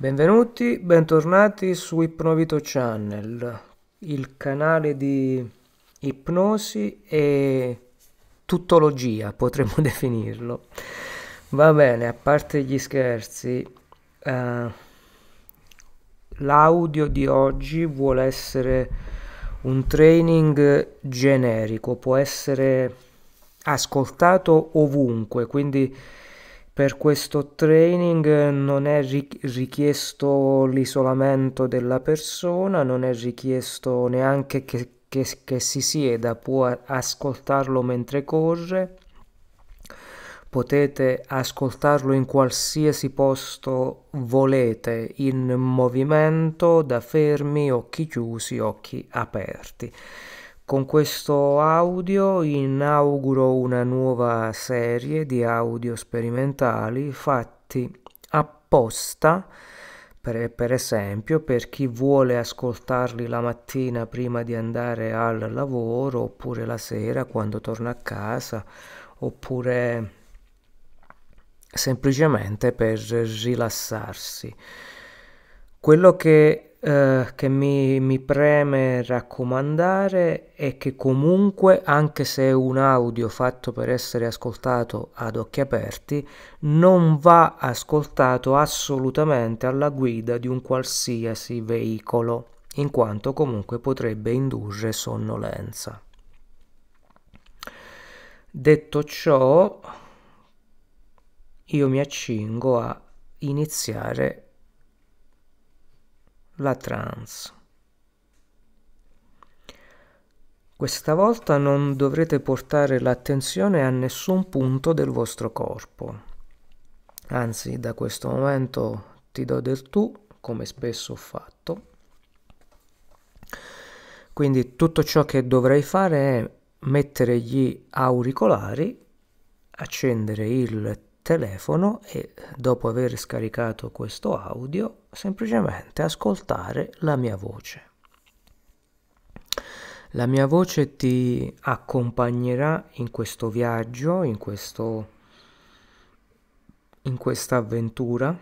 Benvenuti, bentornati su Ipnovito Channel, il canale di ipnosi e tuttologia, potremmo definirlo. Va bene, a parte gli scherzi, uh, l'audio di oggi vuole essere un training generico, può essere ascoltato ovunque, quindi per questo training non è richiesto l'isolamento della persona, non è richiesto neanche che, che, che si sieda, può ascoltarlo mentre corre, potete ascoltarlo in qualsiasi posto volete, in movimento, da fermi, occhi chiusi, occhi aperti. Con questo audio inauguro una nuova serie di audio sperimentali fatti apposta, per, per, esempio, per chi vuole ascoltarli la mattina prima di andare al lavoro, oppure la sera quando torna a casa, oppure semplicemente per rilassarsi. Quello che eh, che mi, mi preme raccomandare è che comunque, anche se è un audio fatto per essere ascoltato ad occhi aperti, non va ascoltato assolutamente alla guida di un qualsiasi veicolo, in quanto comunque potrebbe indurre sonnolenza. Detto ciò, io mi accingo a iniziare la trance. Questa volta non dovrete portare l'attenzione a nessun punto del vostro corpo. Anzi, da questo momento ti do del tu, come spesso ho fatto. Quindi tutto ciò che dovrei fare è mettere gli auricolari, accendere il telefono e dopo aver scaricato questo audio semplicemente ascoltare la mia voce. La mia voce ti accompagnerà in questo viaggio, in, questo, in questa avventura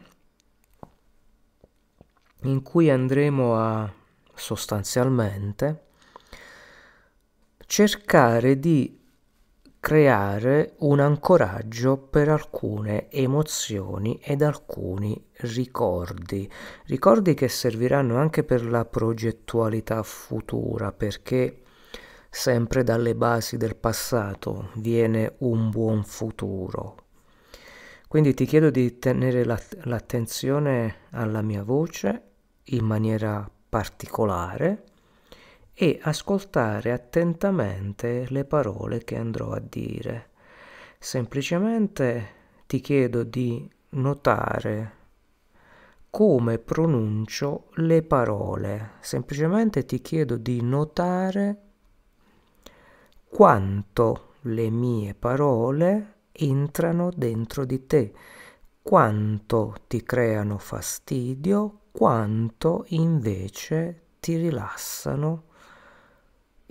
in cui andremo a sostanzialmente cercare di creare un ancoraggio per alcune emozioni ed alcuni ricordi, ricordi che serviranno anche per la progettualità futura, perché sempre dalle basi del passato viene un buon futuro. Quindi ti chiedo di tenere l'attenzione alla mia voce in maniera particolare e ascoltare attentamente le parole che andrò a dire. Semplicemente ti chiedo di notare come pronuncio le parole. Semplicemente ti chiedo di notare quanto le mie parole entrano dentro di te, quanto ti creano fastidio, quanto invece ti rilassano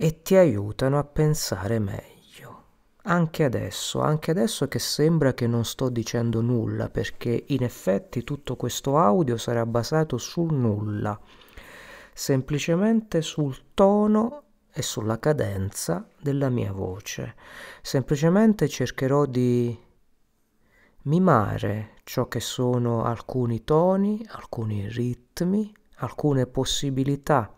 e ti aiutano a pensare meglio. Anche adesso, anche adesso che sembra che non sto dicendo nulla, perché in effetti tutto questo audio sarà basato sul nulla, semplicemente sul tono e sulla cadenza della mia voce. Semplicemente cercherò di mimare ciò che sono alcuni toni, alcuni ritmi, alcune possibilità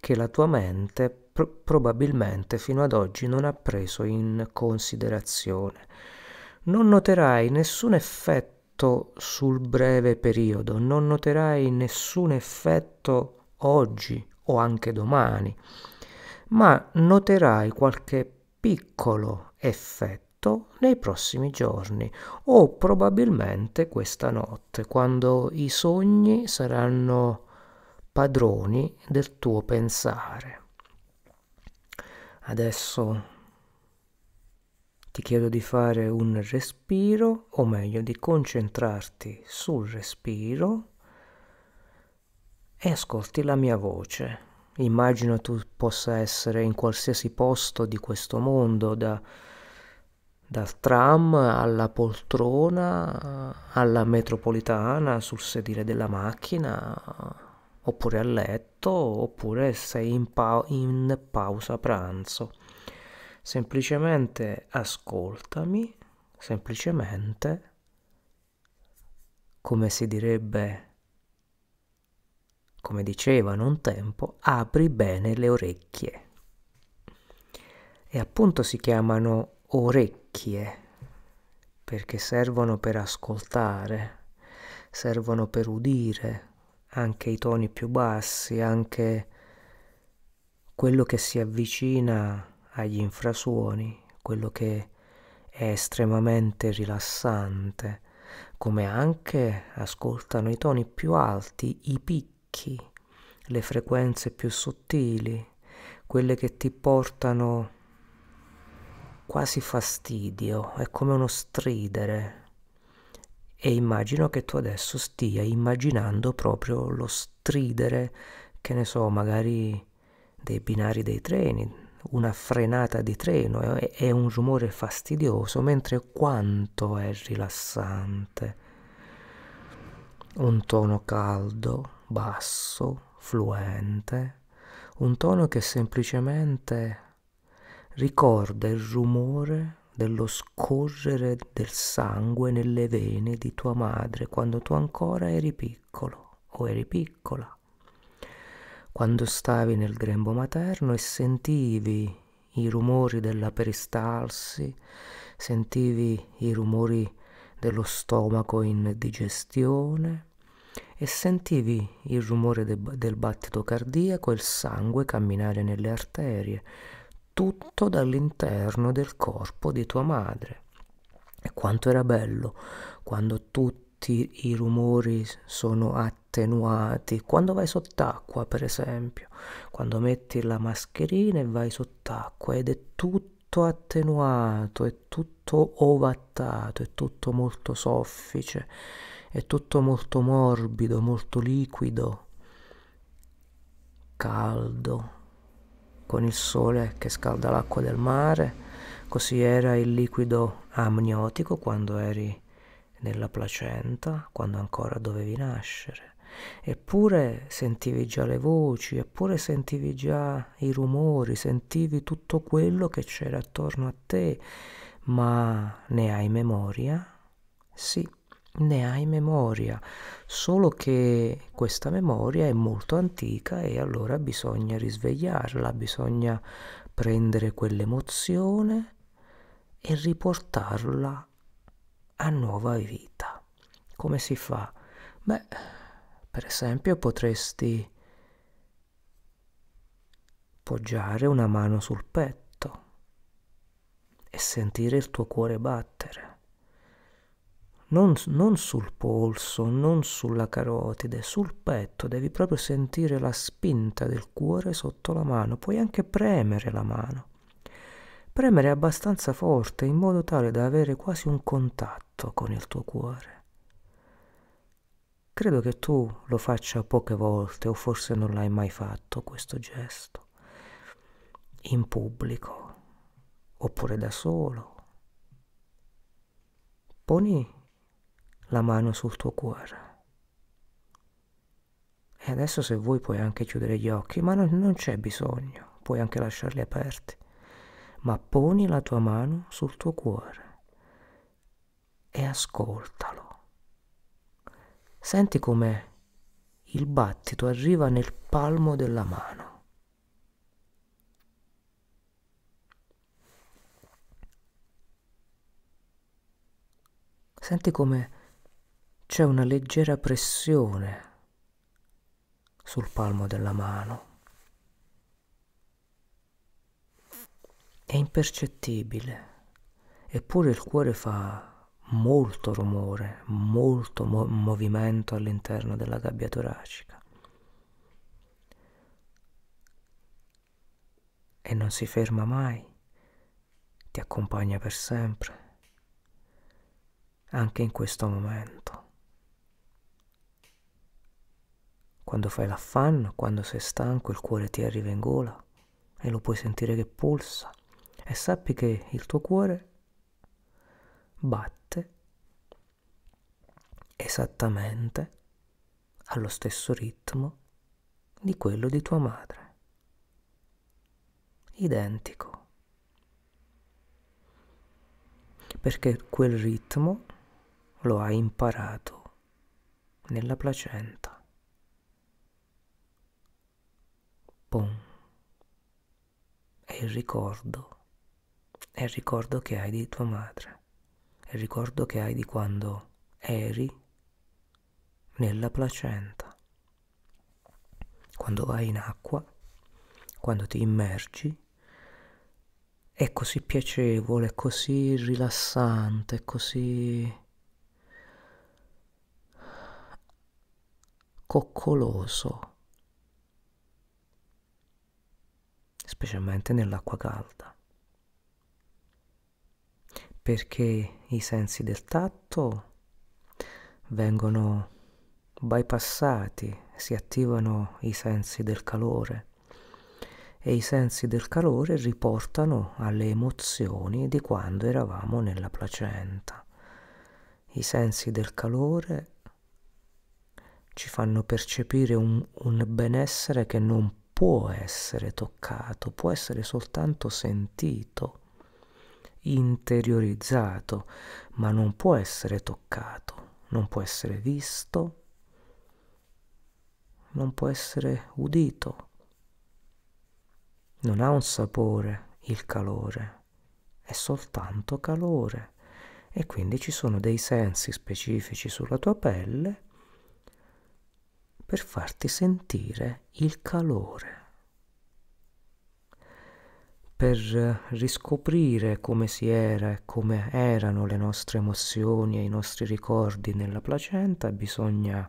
che la tua mente pr- probabilmente fino ad oggi non ha preso in considerazione. Non noterai nessun effetto sul breve periodo, non noterai nessun effetto oggi o anche domani, ma noterai qualche piccolo effetto nei prossimi giorni o probabilmente questa notte, quando i sogni saranno padroni del tuo pensare. Adesso ti chiedo di fare un respiro, o meglio di concentrarti sul respiro e ascolti la mia voce. Immagino tu possa essere in qualsiasi posto di questo mondo, da, dal tram alla poltrona, alla metropolitana, sul sedile della macchina, oppure a letto, oppure sei in, pa- in pausa pranzo. Semplicemente ascoltami, semplicemente, come si direbbe, come dicevano un tempo, apri bene le orecchie. E appunto si chiamano orecchie perché servono per ascoltare, servono per udire anche i toni più bassi, anche quello che si avvicina agli infrasuoni, quello che è estremamente rilassante, come anche ascoltano i toni più alti, i picchi, le frequenze più sottili, quelle che ti portano quasi fastidio, è come uno stridere. E immagino che tu adesso stia immaginando proprio lo stridere, che ne so, magari dei binari dei treni, una frenata di treno, è, un rumore fastidioso, mentre quanto è rilassante. Un tono caldo, basso, fluente, un tono che semplicemente ricorda il rumore dello scorrere del sangue nelle vene di tua madre quando tu ancora eri piccolo o eri piccola, quando stavi nel grembo materno e sentivi i rumori della peristalsi, sentivi i rumori dello stomaco in digestione e sentivi il rumore de- del battito cardiaco e il sangue camminare nelle arterie tutto dall'interno del corpo di tua madre. E quanto era bello quando tutti i rumori sono attenuati, quando vai sott'acqua per esempio, quando metti la mascherina e vai sott'acqua ed è tutto attenuato, è tutto ovattato, è tutto molto soffice, è tutto molto morbido, molto liquido, caldo con il sole che scalda l'acqua del mare, così era il liquido amniotico quando eri nella placenta, quando ancora dovevi nascere. Eppure sentivi già le voci, eppure sentivi già i rumori, sentivi tutto quello che c'era attorno a te, ma ne hai memoria? Sì, ne hai memoria, solo che questa memoria è molto antica e allora bisogna risvegliarla, bisogna prendere quell'emozione e riportarla a nuova vita. Come si fa? Beh, per esempio potresti poggiare una mano sul petto e sentire il tuo cuore battere non, non sul polso, non sulla carotide, sul petto, devi proprio sentire la spinta del cuore sotto la mano, puoi anche premere la mano. Premere abbastanza forte in modo tale da avere quasi un contatto con il tuo cuore. Credo che tu lo faccia poche volte o forse non l'hai mai fatto questo gesto. In pubblico oppure da solo. Poni la mano sul tuo cuore. E adesso se vuoi puoi anche chiudere gli occhi, ma non, non c'è bisogno, puoi anche lasciarli aperti. Ma poni la tua mano sul tuo cuore e ascoltalo. Senti come il battito arriva nel palmo della mano. Senti come c'è una leggera pressione sul palmo della mano. È impercettibile, eppure il cuore fa molto rumore, molto mo- movimento all'interno della gabbia toracica. E non si ferma mai, ti accompagna per sempre, anche in questo momento. Quando fai l'affanno, quando sei stanco, il cuore ti arriva in gola e lo puoi sentire che pulsa. E sappi che il tuo cuore batte esattamente allo stesso ritmo di quello di tua madre. Identico. Perché quel ritmo lo hai imparato nella placenta. Pum. È il ricordo, è il ricordo che hai di tua madre, è il ricordo che hai di quando eri nella placenta. Quando vai in acqua, quando ti immergi, è così piacevole, è così rilassante, è così coccoloso, specialmente nell'acqua calda, perché i sensi del tatto vengono bypassati, si attivano i sensi del calore e i sensi del calore riportano alle emozioni di quando eravamo nella placenta. I sensi del calore ci fanno percepire un, un benessere che non può essere toccato, può essere soltanto sentito, interiorizzato, ma non può essere toccato, non può essere visto, non può essere udito. Non ha un sapore il calore, è soltanto calore e quindi ci sono dei sensi specifici sulla tua pelle per farti sentire il calore, per riscoprire come si era e come erano le nostre emozioni e i nostri ricordi nella placenta bisogna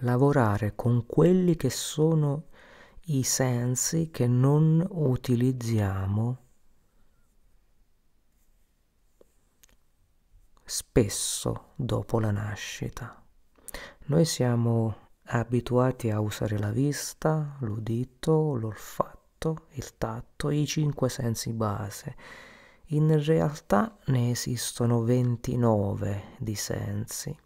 lavorare con quelli che sono i sensi che non utilizziamo spesso dopo la nascita. Noi siamo abituati a usare la vista, l'udito, l'olfatto, il tatto, i cinque sensi base. In realtà ne esistono 29 di sensi.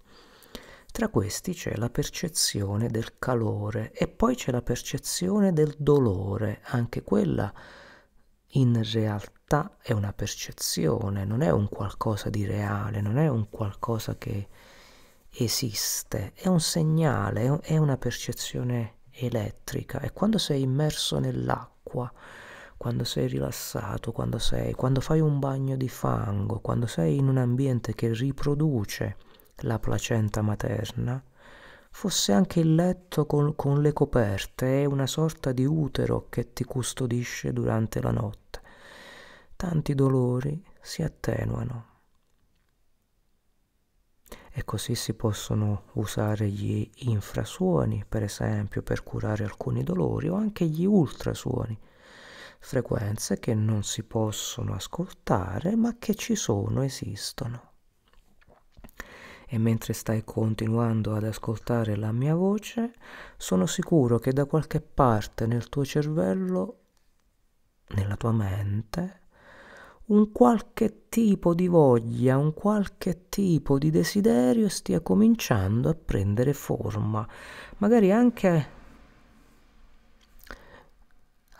Tra questi c'è la percezione del calore e poi c'è la percezione del dolore, anche quella in realtà è una percezione, non è un qualcosa di reale, non è un qualcosa che esiste, è un segnale, è una percezione elettrica e quando sei immerso nell'acqua, quando sei rilassato, quando sei, quando fai un bagno di fango, quando sei in un ambiente che riproduce la placenta materna, fosse anche il letto con, con le coperte, è una sorta di utero che ti custodisce durante la notte. Tanti dolori si attenuano e così si possono usare gli infrasuoni, per esempio, per curare alcuni dolori o anche gli ultrasuoni, frequenze che non si possono ascoltare ma che ci sono, esistono. E mentre stai continuando ad ascoltare la mia voce, sono sicuro che da qualche parte nel tuo cervello, nella tua mente, un qualche tipo di voglia, un qualche tipo di desiderio stia cominciando a prendere forma, magari anche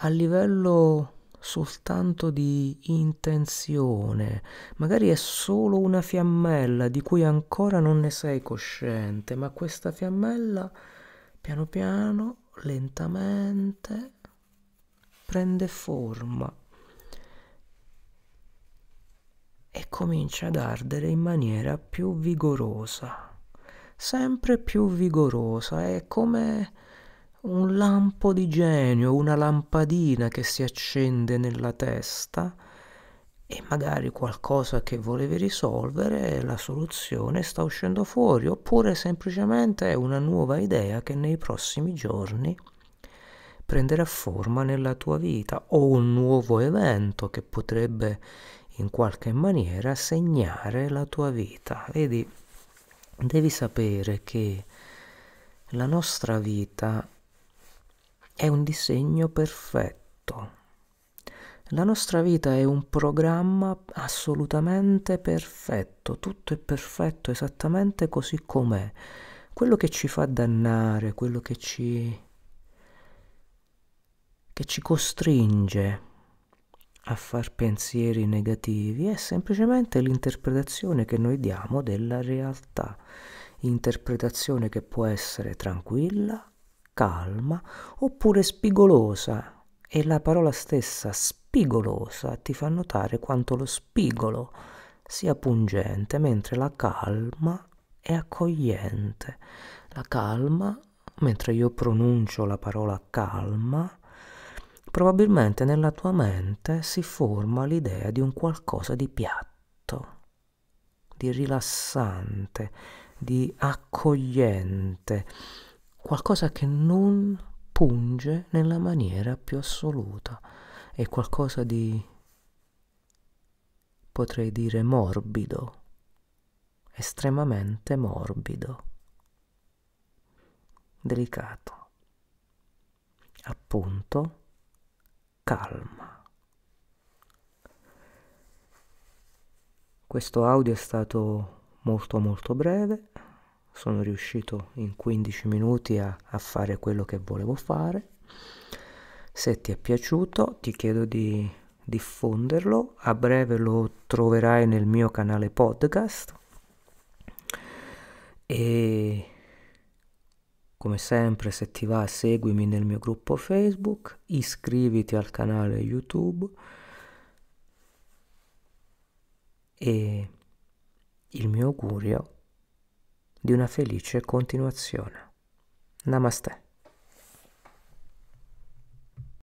a livello soltanto di intenzione, magari è solo una fiammella di cui ancora non ne sei cosciente, ma questa fiammella piano piano, lentamente, prende forma e comincia ad ardere in maniera più vigorosa, sempre più vigorosa, è come un lampo di genio, una lampadina che si accende nella testa e magari qualcosa che volevi risolvere, la soluzione sta uscendo fuori, oppure semplicemente è una nuova idea che nei prossimi giorni prenderà forma nella tua vita o un nuovo evento che potrebbe in qualche maniera segnare la tua vita. Vedi, devi sapere che la nostra vita è un disegno perfetto. La nostra vita è un programma assolutamente perfetto, tutto è perfetto esattamente così com'è. Quello che ci fa dannare, quello che ci, che ci costringe a far pensieri negativi è semplicemente l'interpretazione che noi diamo della realtà, interpretazione che può essere tranquilla, calma oppure spigolosa e la parola stessa spigolosa ti fa notare quanto lo spigolo sia pungente mentre la calma è accogliente. La calma, mentre io pronuncio la parola calma, Probabilmente nella tua mente si forma l'idea di un qualcosa di piatto, di rilassante, di accogliente, qualcosa che non punge nella maniera più assoluta, è qualcosa di, potrei dire, morbido, estremamente morbido, delicato, appunto calma. Questo audio è stato molto molto breve, sono riuscito in 15 minuti a, a fare quello che volevo fare. Se ti è piaciuto ti chiedo di diffonderlo, a breve lo troverai nel mio canale podcast e come sempre, se ti va, seguimi nel mio gruppo Facebook, iscriviti al canale YouTube e il mio augurio di una felice continuazione. Namaste.